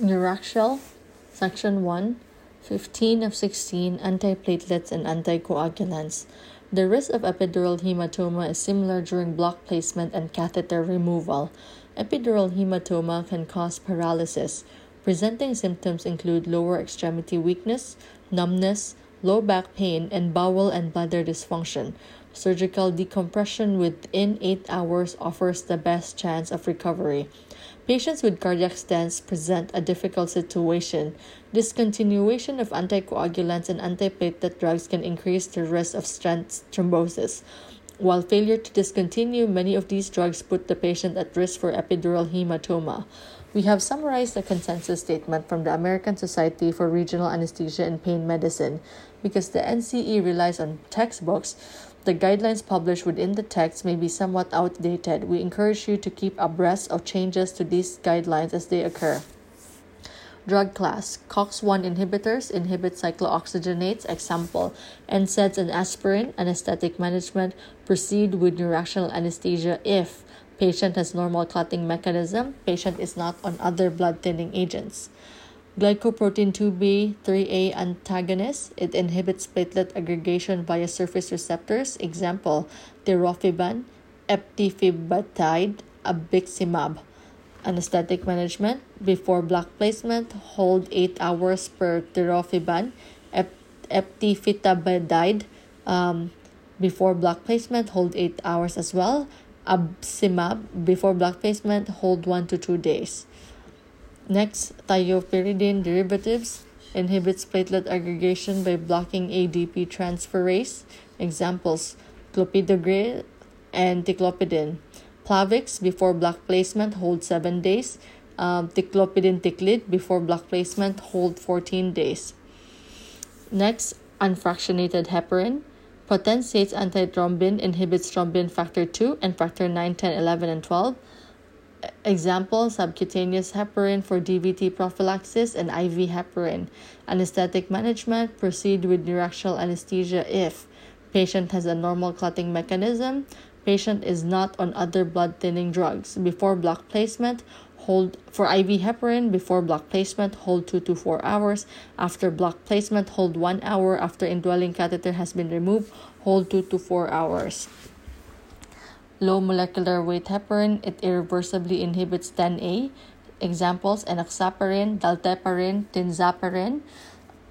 Neuraxial, Section 1, 15 of 16 antiplatelets and anticoagulants. The risk of epidural hematoma is similar during block placement and catheter removal. Epidural hematoma can cause paralysis. Presenting symptoms include lower extremity weakness, numbness, low back pain, and bowel and bladder dysfunction. Surgical decompression within 8 hours offers the best chance of recovery. Patients with cardiac stents present a difficult situation. Discontinuation of anticoagulants and antiplatelet drugs can increase the risk of stent thrombosis. While failure to discontinue many of these drugs put the patient at risk for epidural hematoma. We have summarized the consensus statement from the American Society for Regional Anesthesia and Pain Medicine because the NCE relies on textbooks. The guidelines published within the text may be somewhat outdated. We encourage you to keep abreast of changes to these guidelines as they occur. Drug class. COX1 inhibitors inhibit cyclooxygenase, example, NSAIDs and aspirin, anesthetic management, proceed with neuraxial anesthesia if patient has normal clotting mechanism, patient is not on other blood thinning agents. Glycoprotein 2B 3A antagonist. It inhibits platelet aggregation via surface receptors. Example, tirofiban, eptifibatide, abciximab. Anesthetic management. Before block placement, hold 8 hours per tirofiban. Ep- eptifitabidide. Um, before block placement, hold 8 hours as well. Abciximab. Before block placement, hold 1 to 2 days. Next, thienopyridine derivatives inhibits platelet aggregation by blocking ADP transferase. Examples, clopidogrel and ticlopidine. Plavix before block placement hold 7 days. Um, ticlopidine ticlid before block placement hold 14 days. Next, unfractionated heparin. Potentiates antithrombin inhibits thrombin factor 2 and factor 9, 10, 11, and 12. Example subcutaneous heparin for DVT prophylaxis and IV heparin. Anesthetic management proceed with neuraxial anesthesia if patient has a normal clotting mechanism, patient is not on other blood thinning drugs. Before block placement, hold for IV heparin. Before block placement hold 2 to 4 hours. After block placement hold 1 hour. After indwelling catheter has been removed hold 2 to 4 hours. Low molecular weight heparin, it irreversibly inhibits 10A. Examples, enoxaparin, dalteparin, tinzaparin,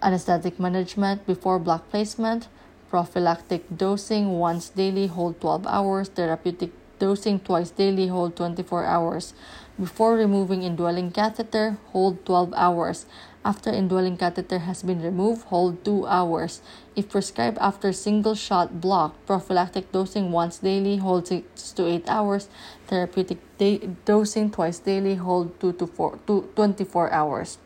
anesthetic management. Before block placement, prophylactic dosing once daily, hold 12 hours, therapeutic dosing twice daily, hold 24 hours. Before removing indwelling catheter, hold 12 hours. After indwelling catheter has been removed, hold 2 hours. If prescribed after single shot block, prophylactic dosing once daily, hold 6 to 8 hours. Therapeutic day- dosing twice daily, hold 2 to 4 to 24 hours.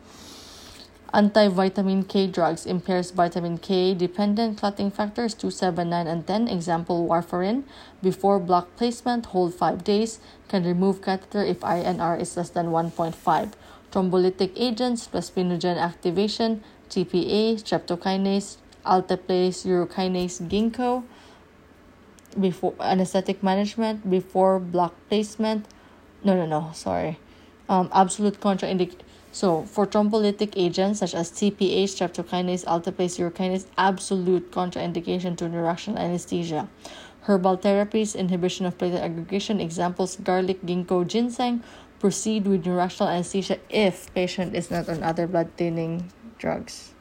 Anti-vitamin K drugs impairs vitamin K dependent clotting factors 2, 7, 9, and 10. Example warfarin. Before block placement, hold 5 days. Can remove catheter if INR is less than 1.5. Thrombolytic agents, plasminogen activation, TPA, streptokinase, alteplase, urokinase, ginkgo. Before anesthetic management, before block placement. No, no, no, sorry. Um, absolute contraindication so, for thrombolytic agents such as TPA, streptokinase, alteplase, urokinase, absolute contraindication to neuraxial anesthesia. Herbal therapies, inhibition of platelet aggregation, examples garlic, ginkgo, ginseng, proceed with neuraxial anesthesia if patient is not on other blood thinning drugs.